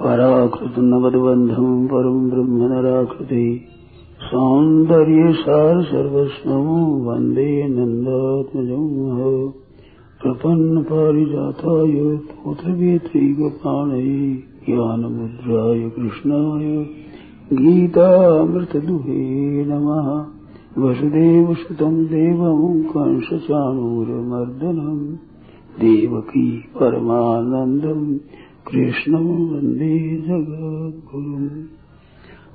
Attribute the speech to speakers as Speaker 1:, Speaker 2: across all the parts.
Speaker 1: पराकृत नवदबन्धम् परम् ब्रह्म नराकृति सौन्दर्यसार सर्वस्वम् वंदे नन्दात्मजम् प्रपन्नपारिजाताय पुत्रवेत्रैकपाणये ज्ञानमुद्राय कृष्णाय, गीतामृतदुहे नमः। वसुदेवसुतम् देवम् कंसचाणूरमर्दनम् देवकी परमानन्दम्। कृष्णम् वंदे जगद्गुरुम्।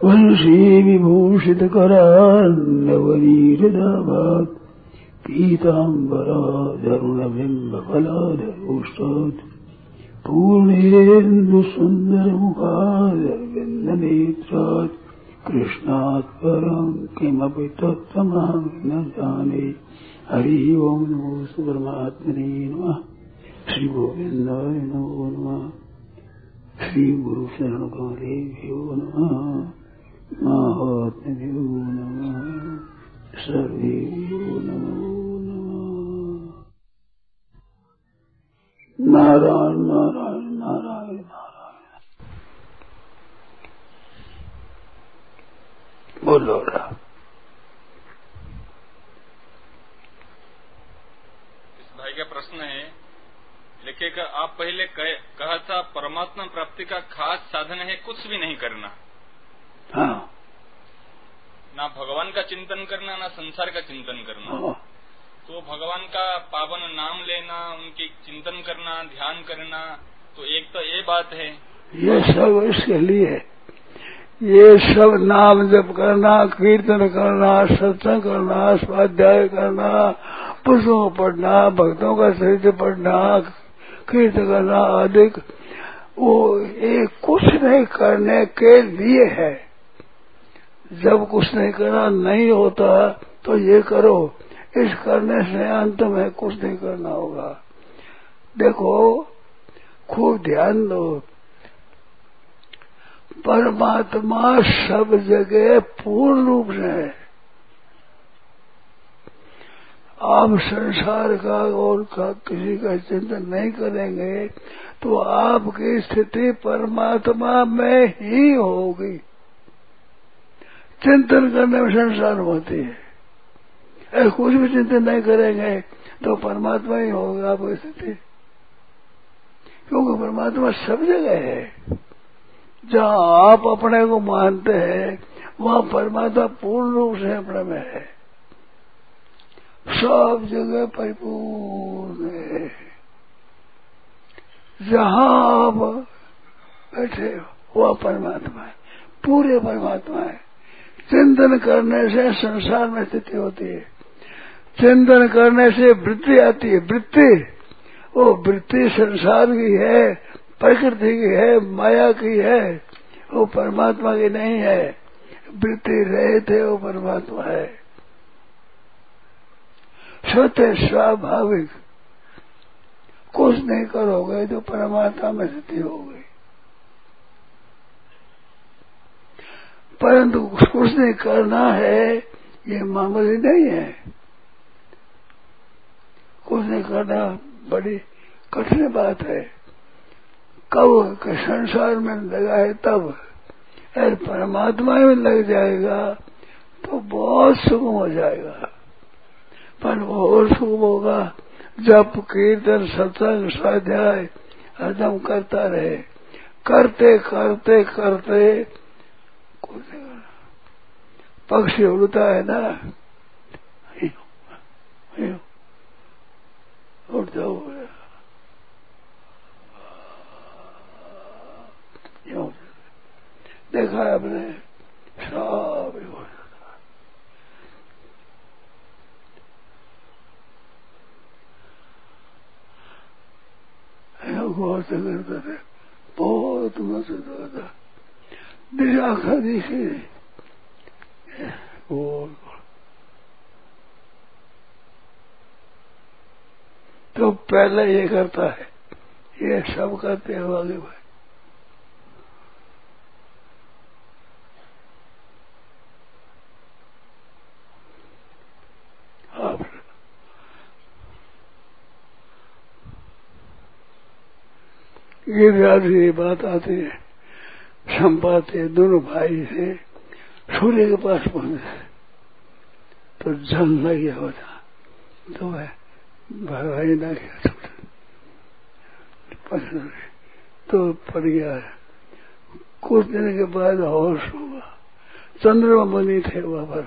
Speaker 1: वंशी विभूषितकरान्नवनीरदाभात् पीताम्बराधरुणबिम्बफलाधरोष्टात् पूर्णेन्दुसुन्दरमुखादविन्दनेत्रात् कृष्णात् परम् किमपि तत्त्वमहं न जाने हरि ओम् नमो सुपरमात्मने नमः। श्रीगोविन्दाय नमो नमः। श्रीगुरुशरणकालेभ्यो नमः। माहात्म्यभ्यो नमः। सर्वेभ्यो नमो नमः। नारायण नारायण नारायण नारायण। बोलो रहा
Speaker 2: इस भाई का प्रश्न है लिखेगा आप पहले कहे, कहा था परमात्मा प्राप्ति का खास साधन है कुछ भी नहीं करना।
Speaker 1: हाँ।
Speaker 2: ना भगवान का चिंतन करना ना संसार का चिंतन करना।
Speaker 1: हाँ।
Speaker 2: तो भगवान का पावन नाम लेना उनकी चिंतन करना ध्यान करना तो एक तो ये बात है।
Speaker 1: ये सब इसके लिए ये सब नाम जप करना कीर्तन करना सत्संग करना स्वाध्याय करना पुस्तकों पढ़ना भक्तों का चरित्र पढ़ना कीर्तन करना अधिक वो ये कुछ नहीं करने के लिए है। जब कुछ नहीं करना नहीं होता तो ये करो। इस करने से अंत में कुछ नहीं करना होगा। देखो, खूब ध्यान दो। परमात्मा सब जगह पूर्ण रूप से है। आप संसार का और का किसी का चिंतन नहीं करेंगे तो आपकी स्थिति परमात्मा में ही होगी। चिंतन करने में संसार होती है। ऐसे कुछ भी चिंतन नहीं करेंगे तो परमात्मा ही होगा आपकी स्थिति। क्योंकि परमात्मा सब जगह है। जहाँ आप अपने को मानते हैं, वहाँ परमात्मा पूर्ण रूप से अपने में है। सब जगह परिपूर्ण है। जहाँ आप बैठे वह परमात्मा है। पूरे परमात्मा है। चिंतन करने से संसार में स्थिति होती है। चिंतन करने से वृत्ति आती है। वृत्ति, वो वृत्ति संसार की है, प्रकृति की है, माया की है, वो परमात्मा की नहीं है। वृत्ति रहित है, वो परमात्मा है। सत्य स्वाभाविक। कुछ नहीं करोगे तो परमात्मा में स्थिति हो गई। परंतु कुछ नहीं करना है, ये मामूली नहीं है। कुछ नहीं करना बड़ी कठिन बात है। कब के संसार में लगा है, तब अगर परमात्मा में लग जाएगा तो बहुत सुगम हो जाएगा। पर और सुगम होगा। जब कीर्तन, सत्संग, स्वाध्याय हरदम करता रहे। करते करते करते पक्षी उड़ता है ना? उड़ जाओ। देखा है आपने सब हो जाता गौर से करते बहुत मस्त होता दिशा खा दिखी तो पहले ये करता है। ये सब करते हैं आगे भाई आप की बात आती है, संपाते दोनों भाई थे सूर्य के पास पहुँचे। तो जल लग गया होता तो वह भाई ना गया तो पड़ गया। कुछ दिन के बाद होश हुआ। चंद्रमा बनी थे वहाँ पर।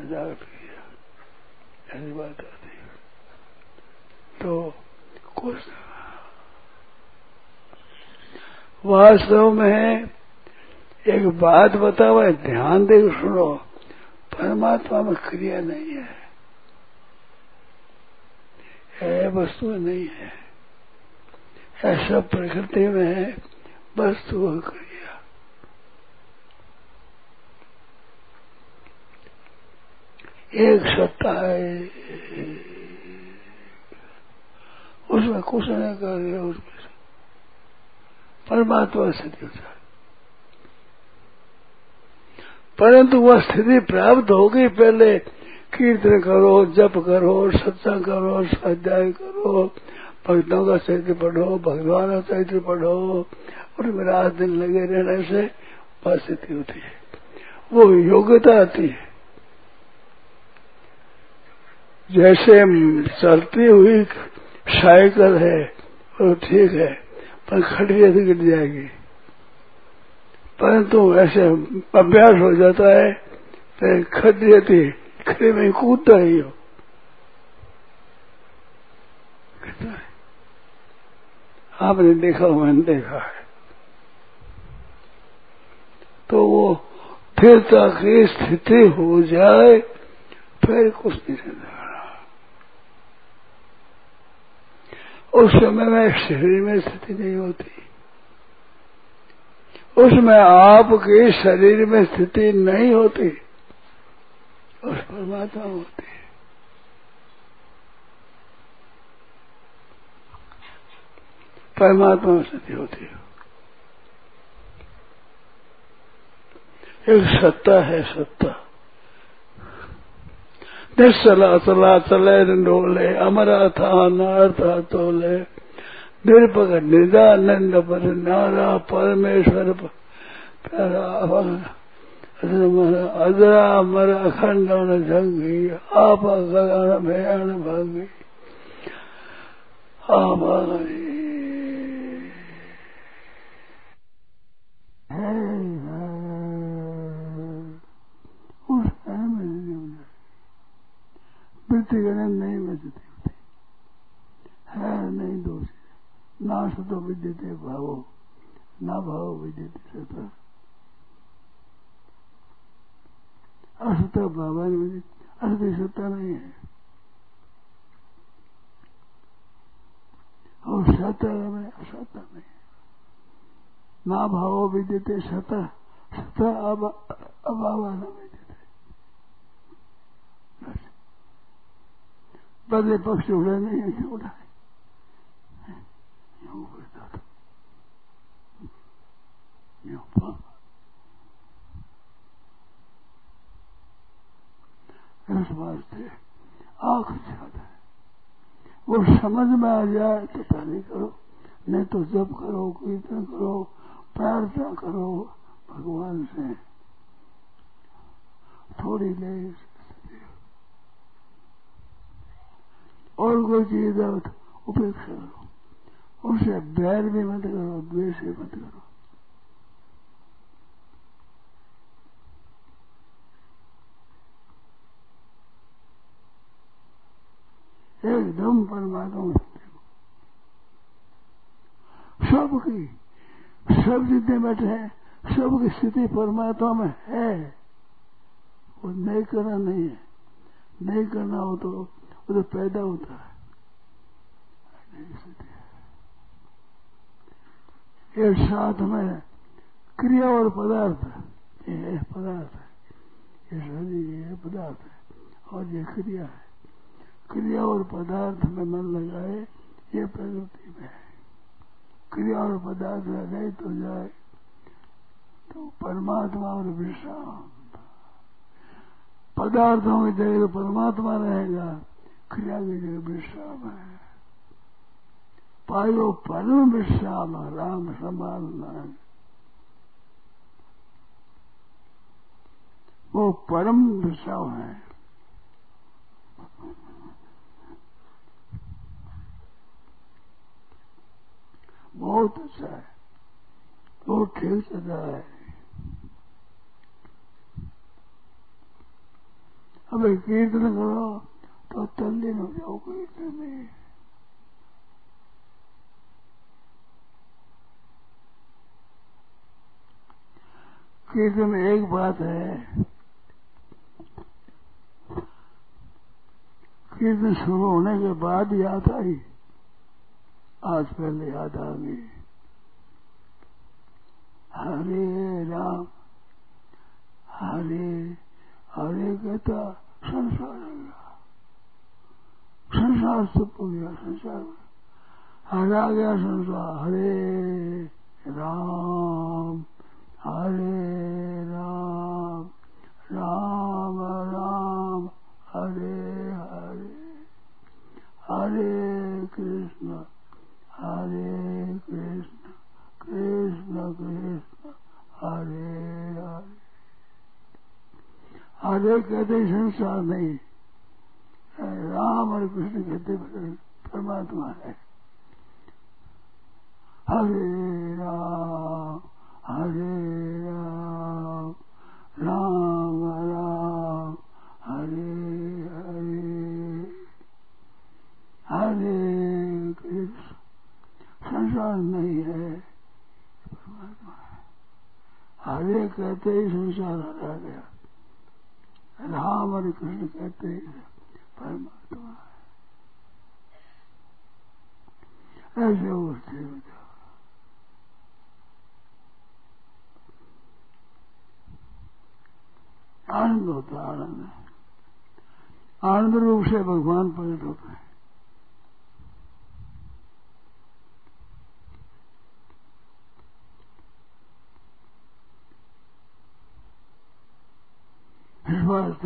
Speaker 1: जागृत किया ऐसी बात आती तो कुछ वास्तव में एक बात बता हुआ ध्यान दे सुनो। परमात्मा में क्रिया नहीं है। है वस्तु नहीं है। ऐसा प्रकृति में है वस्तु क्रिया। एक सत्ता है। उसमें कुछ नहीं कर रहे, उसमें परमात्मा स्थिति है परंतु वह स्थिति प्राप्त होगी पहले, कीर्तन करो, जप करो, सत्संग करो, स्वाध्याय करो, भक्तों का चरित्र पढ़ो, भगवान का चरित्र पढ़ो, और रात दिन लगे रहने से वह स्थिति होती है। वो योग्यता आती है। जैसे चलती हुई साइकिल है, वो ठीक है। पर खटिया से गिर जाएगी। परंतु ऐसे अभ्यास हो जाता है तो खट जाती खड़े में कूदता ही। हो, आपने देखा मैंने देखा है। तो वो फिर तक स्थिति हो जाए, फिर कुछ नहीं रहता। उस समय में शरीर में स्थिति नहीं होती। उसमें आपके शरीर में स्थिति नहीं होती, उस परमात्मा होती है। परमात्मा में स्थिति होती है। एक सत्ता है सत्ता। निश्चला चला चले डोले अमरा था नारथा तोले। निरपक निदानंद पर, नारा परमेश्वर प्यारा अजरा मर अखंड जंगी, आप गगन भयान भागी। आप वृत्तिगणन नहीं बचती होती है नहीं दोष। ना सतो विद्यते भावो, ना भाव विद्यते सत। असत भावान असत सत्ता नहीं है। और सत में असत नहीं ना भावो विद्यते सत। सत अभावान विद्यते पहले पक्ष उड़े नहीं उड़ाए इस वास्ते आँख ज़्यादा है वो समझ में आ जाए तो पहले करो नहीं तो जब करो कीर्तन करो प्रार्थना करो भगवान से थोड़ी ले और कोई चीज़ उपेक्षा करो। उसे बैर भी मत करो, द्वेष भी मत करो। एकदम परमात्मा सबकी, सब जितने बैठे हैं, सबकी स्थिति परमात्मा में है। वो नहीं करना नहीं है। नहीं करना हो तो तो पैदा होता है। ये साथ में क्रिया और पदार्थ ये पदार्थ है। ये शरीर, ये पदार्थ है। और ये क्रिया है। क्रिया और पदार्थ में मन लगाए, ये प्रकृति में है। क्रिया और पदार्थ लगे तो जाए तो परमात्मा और विश्राम। पदार्थों की जगह परमात्मा रहेगा। क्रिया विधि विश्राम है पायो परम विश्राम राम समान नाम वो परम विश्राम है बहुत अच्छा है वो खेल सदा है अब कीर्तन करो तो तल्लीन हो जाओ कीर्तन में कीर्तन एक बात है कीर्तन शुरू होने के बाद याद आई, आज पहले याद आ गई। हरे राम, हरे हरे कहता संसार। संसार से गया, संसार। हरे आ गया संसार। हरे राम हरे राम राम राम, हरे हरे। हरे कृष्ण हरे कृष्ण कृष्ण कृष्ण, हरे हरे। हरे कहते संसार नहीं। राम और कृष्ण कहते परमात्मा है। हरे राम हरे राम राम राम, हरे हरे हरे कृष्ण। संसार नहीं है, परमात्मा है। हरे कहते ही संसार हरा गया। राम और कृष्ण कहते ही, परमात्मा। है ऐसे उठते हो आनंद होता है आनंद आनंद रूप से भगवान प्रकट होता है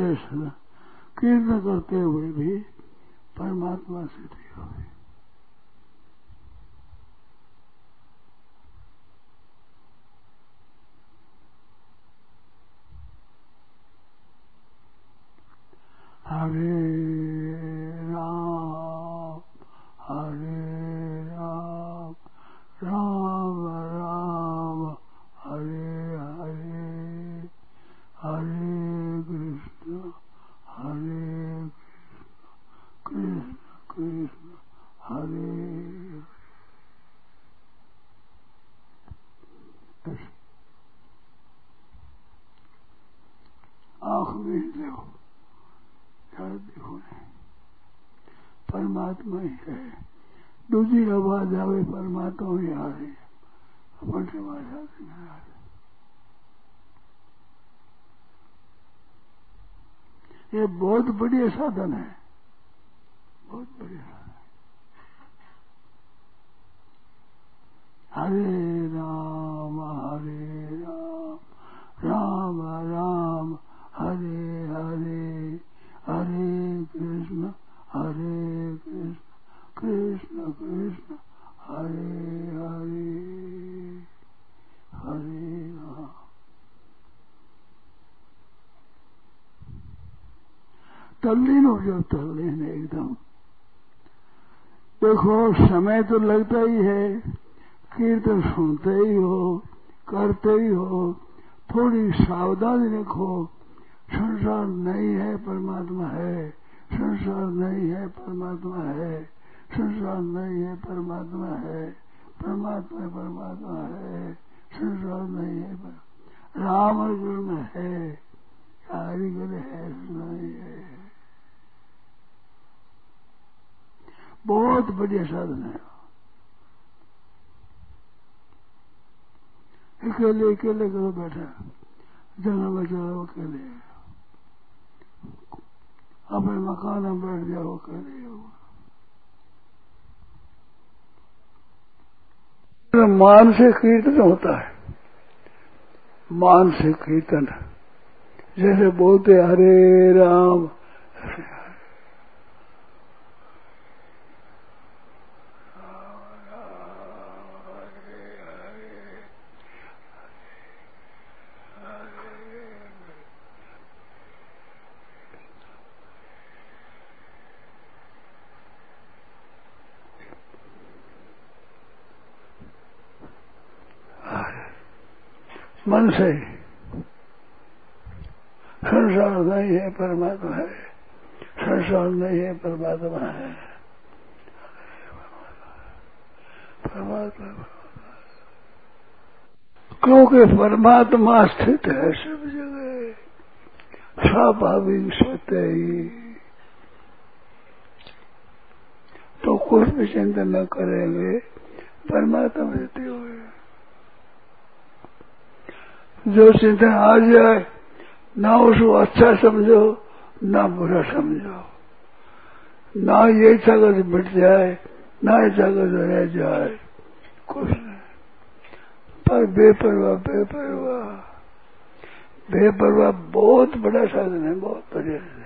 Speaker 1: इस कीर्तन करते हुए भी परमात्मा से दी हुई हरे राम हरे राम राम राम हरे हरे हरे कृष्ण हरे कृष्ण कृष्ण हरे आँख में देखो यार देखो परमात्मा ही है दूसरी आवाज़ आवे परमात्मा ही आ रही है अपन से आती नहीं आ रही ये बहुत बढ़िया साधन है। बहुत बढ़िया साधन हरे राम हरे राम राम राम, हरे हरे हरे कृष्ण हरे कृष्ण कृष्ण हरे हरे हरे राम तल्लीन हो जाओ, तल्लीन एकदम। देखो, समय तो लगता ही है, कीर्तन सुनते ही हो, करते ही हो, थोड़ी सावधानी रखो। संसार नहीं है, परमात्मा है। संसार नहीं है, परमात्मा है। संसार नहीं है, परमात्मा है। परमात्मा परमात्मा है। संसार नहीं है, पर राम कृष्ण है। कारीगर है, नहीं है। बहुत बढ़िया साधन है। अकेले अकेले करो बैठा। में जाओ, अकेले। अपने मकान में बैठ जाओ, अकेले। मान से कीर्तन होता है। मान से कीर्तन। जैसे बोलते हरे राम मन से संसार नहीं है, परमात्मा है। संसार नहीं है, परमात्मा है। परमात्मा क्योंकि परमात्मा स्थित है सब जगह स्वाभाविक सत्य ही। तो कुछ भी चिंता न करेंगे, परमात्मा रहते हुए। जो चिंतन आ जाए, ना उसको अच्छा समझो, ना बुरा समझो। ना ये ताकत मिट जाए, ना ये ताकत रह जाए, कुछ नहीं। पर बेपरवाह बेपरवाह बेपरवाह बहुत बड़ा साधन है, बहुत बढ़िया है।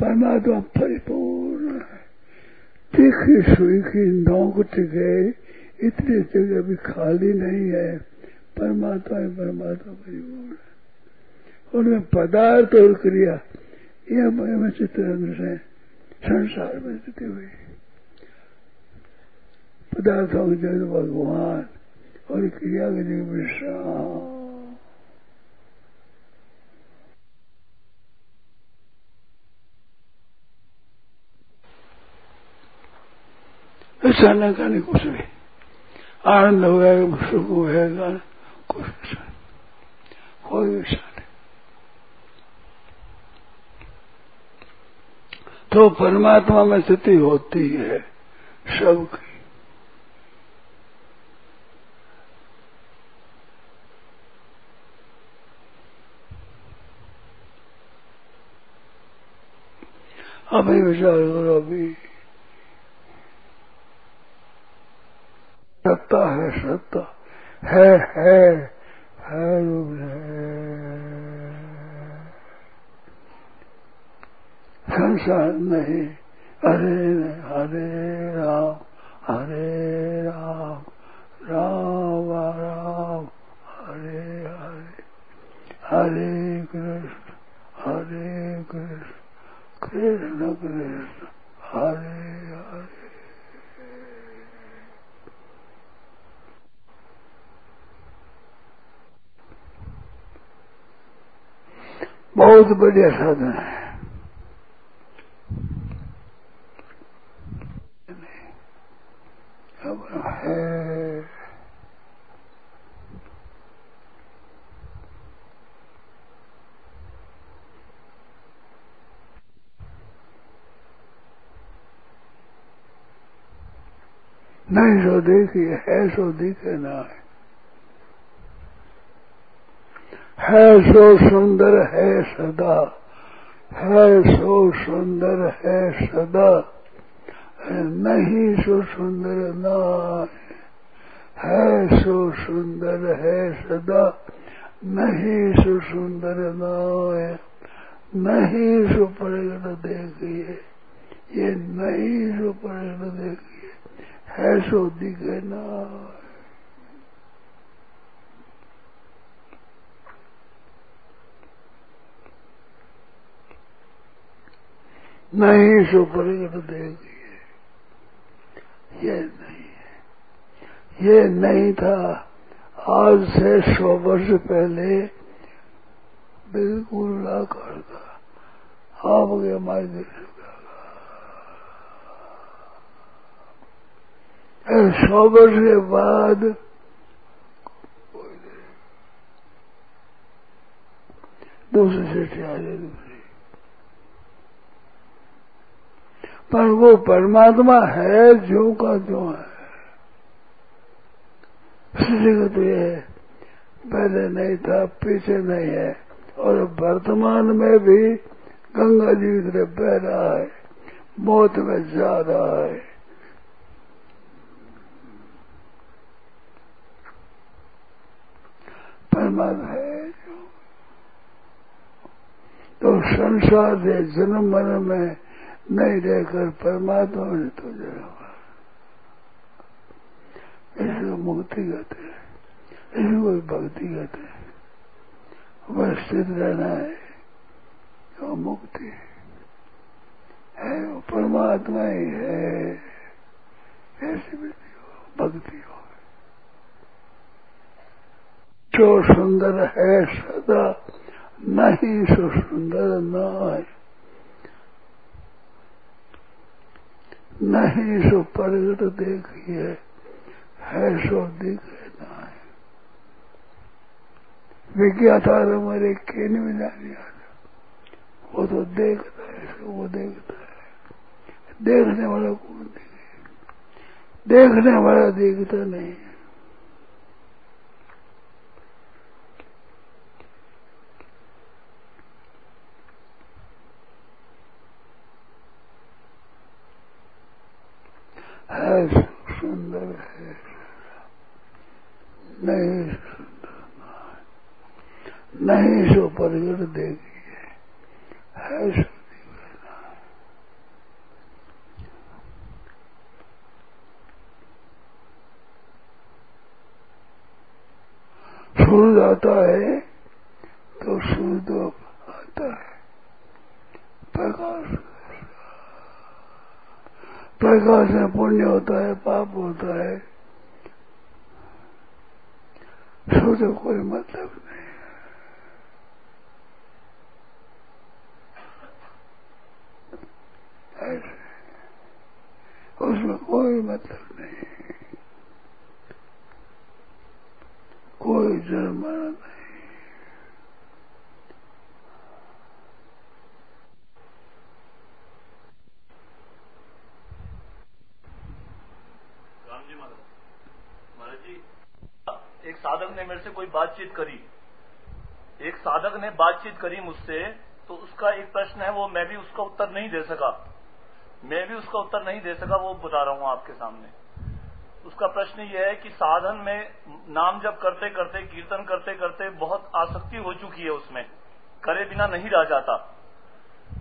Speaker 1: परमात्मा परिपूर्ण है। तीखी सुई की नौकट गए इतनी जगह भी खाली नहीं है, परमात्मा है परमात्मा परिपूर्ण है उनमें पदार्थ और क्रिया यह चित्र से संसार में स्थिति हुई। पदार्थों की जगह भगवान और क्रिया की जगह विश्राम ऐसा न करने कुछ भी आनंद होगा सुख होगा कुछ ऐसा कोई नहीं। तो परमात्मा में स्थिति होती है सबकी अभी विचार करो, अभी। सत्ता है सत्ता। है है है रूप है। संसार नहीं हरे हरे राम हरे राम राम राम, हरे हरे। हरे कृष्ण हरे कृष्ण कृष्ण कृष्ण हरे हरे बहुत बढ़िया साधन है। नहीं सो देखिए है सो दिखे ना है। है सो सुंदर है सदा, है सो सुंदर है सदा, नहीं सो सुंदर ना है सो सुंदर है सदा, नहीं सो सुंदर ना नहीं सो प्रगट देखिए, ये नहीं सो प्रगट देखिए, है सो दिखे ना नहीं सो प्रगट देखिए ये नहीं है। ये नहीं था। आज से सौ वर्ष पहले बिल्कुल करता। आपके हमारे सौ वर्ष के बाद दूसरी सृष्टि आ जाए दूसरी पर वो परमात्मा है, जो का जो है। तो ये है, पहले नहीं था, पीछे नहीं है, और वर्तमान में भी गंगा जी तरफ़ बह रहा है, मौत में जा रहा है। परमात्मा है। तो संसार से जन्म मरण में नहीं रहकर परमात्मा में तो जन्म इसको मुक्ति कहते हैं इसको भक्ति कहते हैं, वह स्थित रहना है वो मुक्ति है, वो परमात्मा ही है। ऐसी वृत्ति हो, भक्ति हो। जो सुंदर है, सदा नहीं, सो सुंदर न है। नहीं सो प्रगट देखिए है, सो दिखे ना है। विज्ञाता मेरे के नहीं में जाने आता वो तो देखता है, सो वो देखता है। देखने वाला कौन देखे? देखने वाला देखता नहीं। है सुंदर है नहीं सुंदर नहीं सो प्रगट देखिए है सो सूर्य आता है तो सूर्य आता है। प्रकाश प्रकाश में पुण्य होता है, पाप होता है। सूर्य कोई मतलब नहीं ऐसे उसमें कोई मतलब नहीं। कोई जुर्माना नहीं।
Speaker 3: साधक ने मेरे से कोई बातचीत करी। एक साधक ने बातचीत करी मुझसे तो उसका एक प्रश्न है, वो मैं भी उसका उत्तर नहीं दे सका। मैं भी उसका उत्तर नहीं दे सका, वो बता रहा हूँ आपके सामने। उसका प्रश्न यह है कि साधन में नाम जब करते करते, कीर्तन करते करते बहुत आसक्ति हो चुकी है उसमें। करे बिना नहीं रह जाता।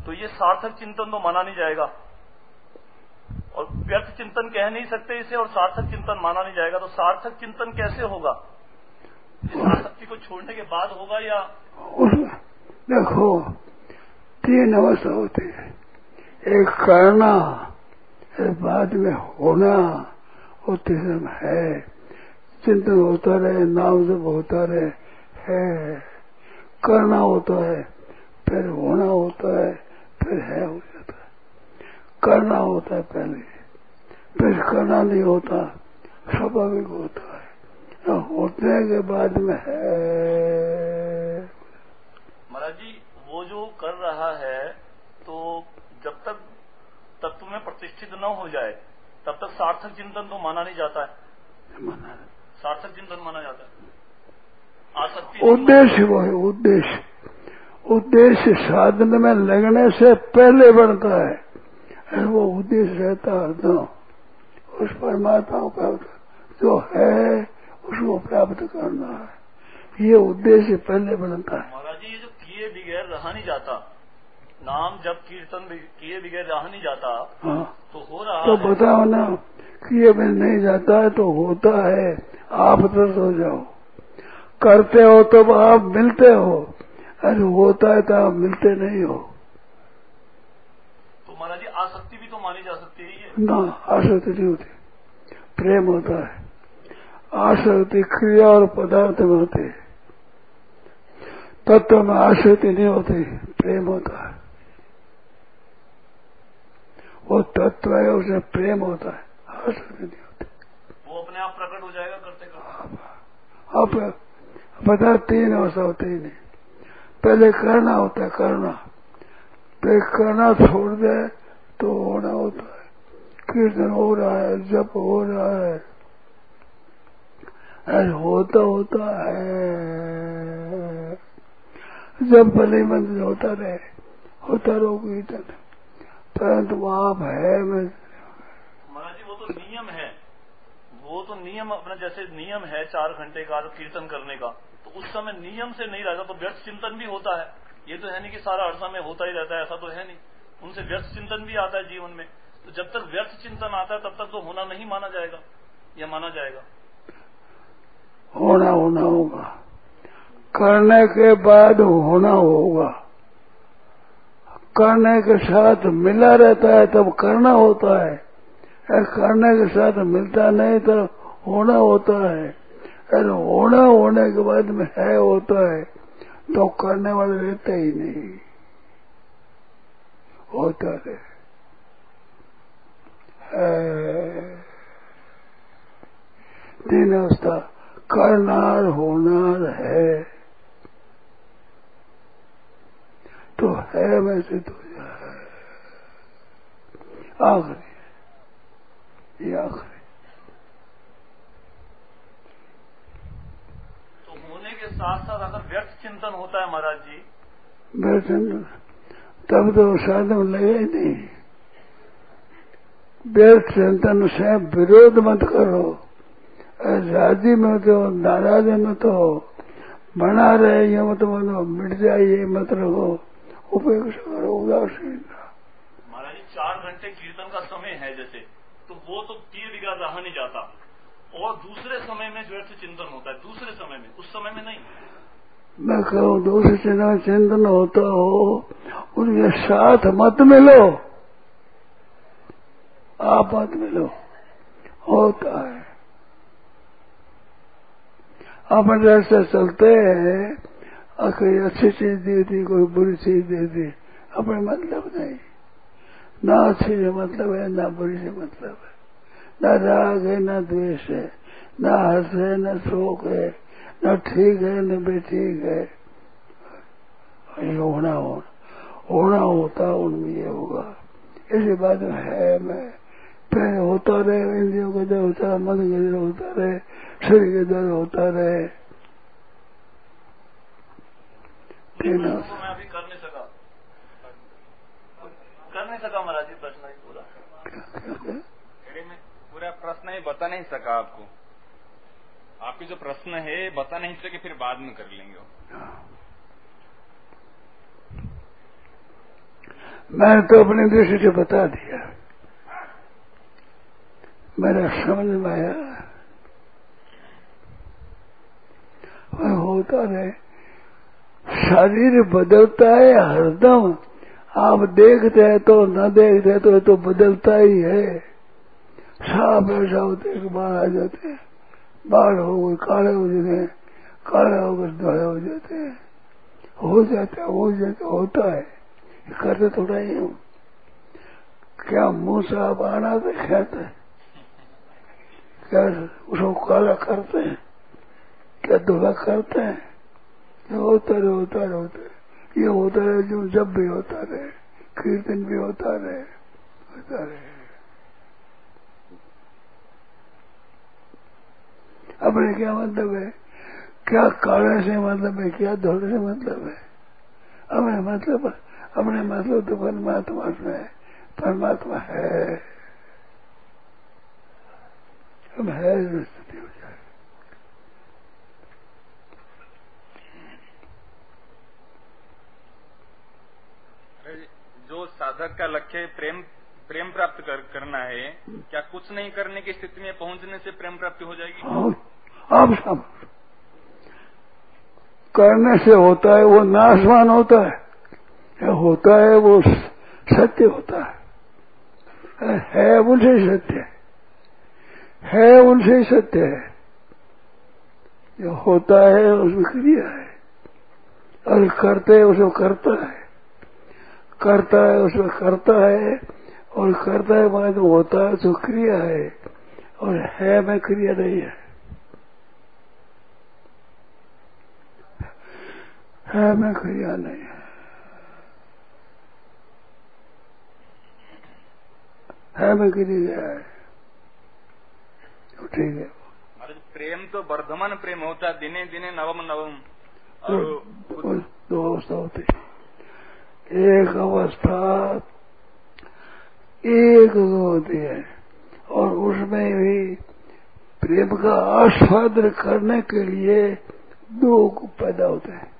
Speaker 3: तो ये सार्थक चिंतन तो माना नहीं जाएगा। और व्यर्थ चिंतन कह नहीं सकते इसे, और सार्थक चिंतन माना नहीं जाएगा। तो सार्थक चिंतन कैसे होगा? आसक्ति को छोड़ने के बाद होगा या?
Speaker 1: देखो, तीन अवस्था होती है। एक करना, एक बाद में होना और तीसरा है। चिंतन होता रहे, नाम जब होता रहे, है। करना होता है, फिर होना होता है, फिर है हो जाता है। करना होता है पहले, फिर करना नहीं होता, स्वाभाविक होता है। होने के बाद में है।
Speaker 3: महाराज जी वो जो कर रहा है तो जब तक तत्व में प्रतिष्ठित न हो जाए तब तक सार्थक चिंतन तो माना नहीं जाता है। सार्थक चिंतन माना जाता है। आसक्ति
Speaker 1: उद्देश्य वो है उद्देश्य। उद्देश्य साधन में लगने से पहले बढ़ता है। और वो उद्देश्य रहता हरदम उस परमात्मा का जो है उसको प्राप्त करना है। ये उद्देश्य पहले बनता है।
Speaker 3: महाराज जी ये जो किए बगैर रहा नहीं जाता नाम जब कीर्तन किए बगैर रहा नहीं जाता
Speaker 1: हाँ।
Speaker 3: तो हो रहा
Speaker 1: तो बताओ ना किए बिन नहीं जाता है तो होता है आप तो हो जाओ। करते हो तो आप मिलते हो अरे होता है तो आप मिलते नहीं हो।
Speaker 3: तो महाराज जी आसक्ति भी तो मानी जा सकती है
Speaker 1: ना आसक्ति नहीं होती प्रेम होता है। आसक्ति क्रिया और पदार्थ में होती है। तत्व में आसक्ति नहीं होती प्रेम होता है। वो तत्व है उसमें प्रेम होता है आसक्ति नहीं होती।
Speaker 3: वो अपने आप प्रकट हो जाएगा करते करते।
Speaker 1: अब बता तीन अवस्था होती ही। नहीं पहले करना होता है करना। फिर करना छोड़ दे तो होना होता है। कीर्तन हो रहा है जप हो रहा है। अरे होता होता है। जब भले मंदिर होता रहे, होता रहो कीर्तन परंतु आप है मैं
Speaker 3: महाराज वो तो नियम है। वो तो नियम अपना जैसे नियम है चार घंटे का कीर्तन करने का। तो उस समय नियम से नहीं रहता तो व्यर्थ चिंतन भी होता है। ये तो है नहीं कि सारा हर समय होता ही रहता है, ऐसा तो है नहीं। उनसे व्यर्थ चिंतन भी आता है जीवन में। तो जब तक व्यर्थ चिंतन आता है, तब तक तो होना नहीं माना जाएगा। या माना जाएगा।
Speaker 1: होना होना होगा। करने के बाद होना होगा। करने के साथ मिला रहता है तब करना होता है। करने के साथ मिलता नहीं तो होना होता है। अरे होना होने के बाद में है होता है तो करने वाले रहते ही नहीं। होता रहे तीन अवस्था। करनार होनार है। तो है वैसे तो आखिरी ये आखिरी
Speaker 3: तो होने के साथ साथ अगर व्यर्थ चिंतन होता है महाराज जी?
Speaker 1: व्यर्थ चिंतन? तब तो साधन लगे नहीं। व्यर्थ चिंतन से विरोध मत करो। राज़ी में तो नाराज़ में तो बना रहे ये मत बोलो मिट जाए ये मत रहो। उपेक्षा करो उदासीन
Speaker 3: महाराज जी चार घंटे कीर्तन का समय है जैसे तो वो तो किए बिगड़ रहा नहीं जाता। और दूसरे समय में व्यर्थ चिंतन होता है। दूसरे समय में उस समय में नहीं।
Speaker 1: मैं कहूँ दूसरे चिंतन चिंतन होता हो उनके साथ मत मिलो। आप मत मिलो। होता है। अपन रास्ते चलते हैं कोई अच्छी चीज़ दे दी, कोई बुरी चीज़ दे दी, अपने मतलब नहीं। ना अच्छी से मतलब है, ना बुरी से मतलब है। ना राग है, ना द्वेष है, ना हर्ष है, न शोक है, न ठीक है, न बेठीक है। होना होना होना होता, उनमें ये होगा। इसी बात है मैं। पहले होता रहे, इंद्रियों का दर होता, मन का दर होता रहे शरीर के दर होता रहे।
Speaker 3: मैं अभी कर नहीं सका। कर नहीं सका महाराज जी प्रश्न ही पूरा।
Speaker 2: मैं पूरा प्रश्न ही बता नहीं सका आपको। आपके जो प्रश्न है बता नहीं सके फिर बाद में कर लेंगे।
Speaker 1: मैंने तो अपने दृष्टि से बता दिया। मेरा समझ में आया। वह होता रहे। शरीर बदलता है, हरदम। आप देखते हैं तो न देखते तो तो बदलता ही है। साफ़ ऐसा होते बाढ़ आ जाते हैं। बाढ़ हो गए, काले हो जाते हैं। काले हो गए धोड़े हो जाते हैं। हो जाता है, हो जाता होता है। करते थोड़ा ही हूँ। क्या मुँह से आप आना तो कहते हैं? क्या उसको काला करते हैं? क्या धोला करते हैं। होता रहे होता रहे होता रहे। ये होता रहे जो जब भी होता रहे, कीर्तन भी होता रहे होता रहे। अपने क्या मतलब है? क्या काले से मतलब है? क्या धोले से मतलब है? अपने मतलब अपने मतलब तो परमात्मा से है। परमात्मा है। हम है स्थिति हो जाए
Speaker 2: जो साधक का प्रेम प्रेम प्राप्त कर, करना है क्या कुछ नहीं करने की स्थिति में पहुँचने से प्रेम प्राप्ति हो जाएगी?
Speaker 1: अब सब करने से होता है वो नाशवान होता है। होता है वो सत्य होता है। है उनसे ही सत्य है उनसे ही सत्य है। जो होता है उसमें क्रिया है। और करते है उसमें करता है। करता है उसमें करता है और करता है में होता है तो क्रिया है और है में क्रिया नहीं है। है में क्रिया नहीं है। है में क्रिया है। तो ठीक है।
Speaker 2: प्रेम तो वर्धमान प्रेम होता है दिने दिने नवम नवम और
Speaker 1: दो, अवस्था होती एक अवस्था एक होती है। और उसमें भी प्रेम का आस्वादन करने के लिए दो पैदा होते हैं।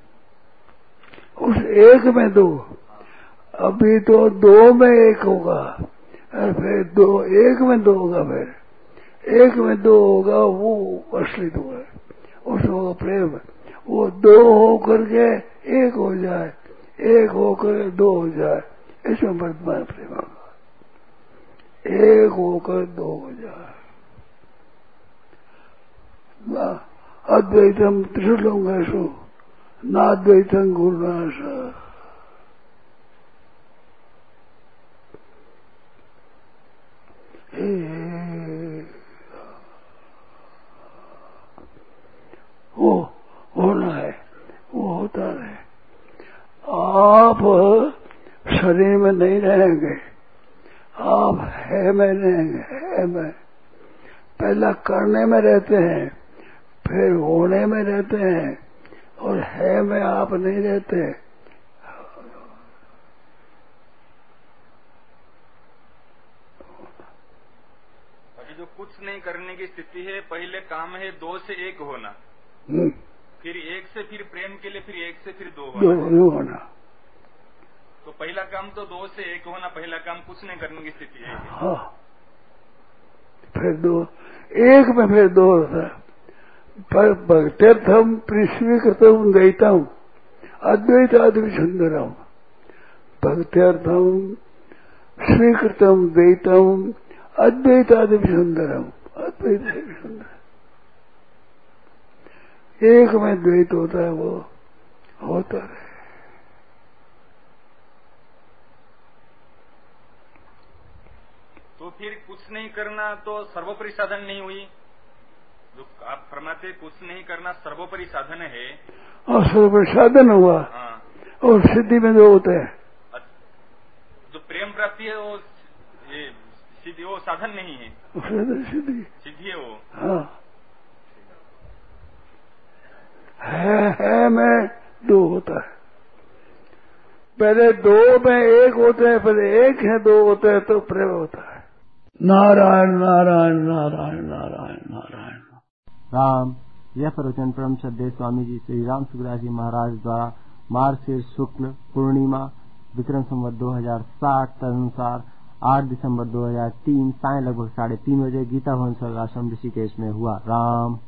Speaker 1: उस एक में दो। अभी तो दो में एक होगा। और फिर दो, एक में दो होगा फिर। एक में दो होगा, वो असली दो है उसमें होगा प्रेम, वो दो होकर के एक हो जाए। एक होकर दो हो जाए, इसमें वर्तमान प्रेम होगा। एक होकर दो हो जाए। अद्वैतम त्रिशुलंगेशु नाद्वैतम गुरुनाश। वो होना है वो होता रहे आप शरीर में नहीं रहेंगे। आप है में रहेंगे है में। पहला करने में रहते हैं फिर होने में रहते हैं और है में आप नहीं रहते।
Speaker 2: जो कुछ नहीं करने की स्थिति है पहले काम है दो से एक होना।
Speaker 1: हम्म,
Speaker 2: फिर एक से फिर प्रेम के लिए फिर एक से फिर दो
Speaker 1: दो
Speaker 2: होना
Speaker 1: दो होना।
Speaker 2: तो पहला काम तो दो से एक होना, पहला काम कुछ नहीं करने की स्थिति है।
Speaker 1: हाँ। फिर दो, एक में फिर दो होता है। पर भक्त्यर्थम पृथ्वी कृतम दैतम अद्वैत आदि सुंदरम। भक्त्यर्थम स्वीकृतम द्वैतम, अद्वैत आदि सुंदरम। अद्वैत आदि सुंदर। एक में द्वैत होता है, वो होता है
Speaker 2: तो फिर कुछ नहीं करना तो सर्वोपरि साधन नहीं हुई। जो आप फरमाते कुछ नहीं करना सर्वोपरि साधन है।
Speaker 1: और सर्वोपरि साधन हुआ।
Speaker 2: हाँ।
Speaker 1: और सिद्धि में जो होता है।
Speaker 2: जो प्रेम प्राप्ति है वो ये सिद्धि वो साधन नहीं है।
Speaker 1: सिद्धि।
Speaker 2: सिद्धि है वो।
Speaker 1: हाँ। है है में दो होता है। पहले दो में एक होते हैं पहले एक है दो होते हैं तो प्रेम होता है। नारायण नारायण नारायण नारायण नारायण।
Speaker 4: राम। यह प्रवचन परम श्रद्धे स्वामी जी श्री राम सुखदास जी महाराज द्वारा मार्गशीर्ष शुक्ल पूर्णिमा विक्रम संवत 2060 तदनुसार 8 दिसंबर 2003 साय लगभग साढ़े तीन बजे गीता भवन आश्रम ऋषिकेश में हुआ। राम।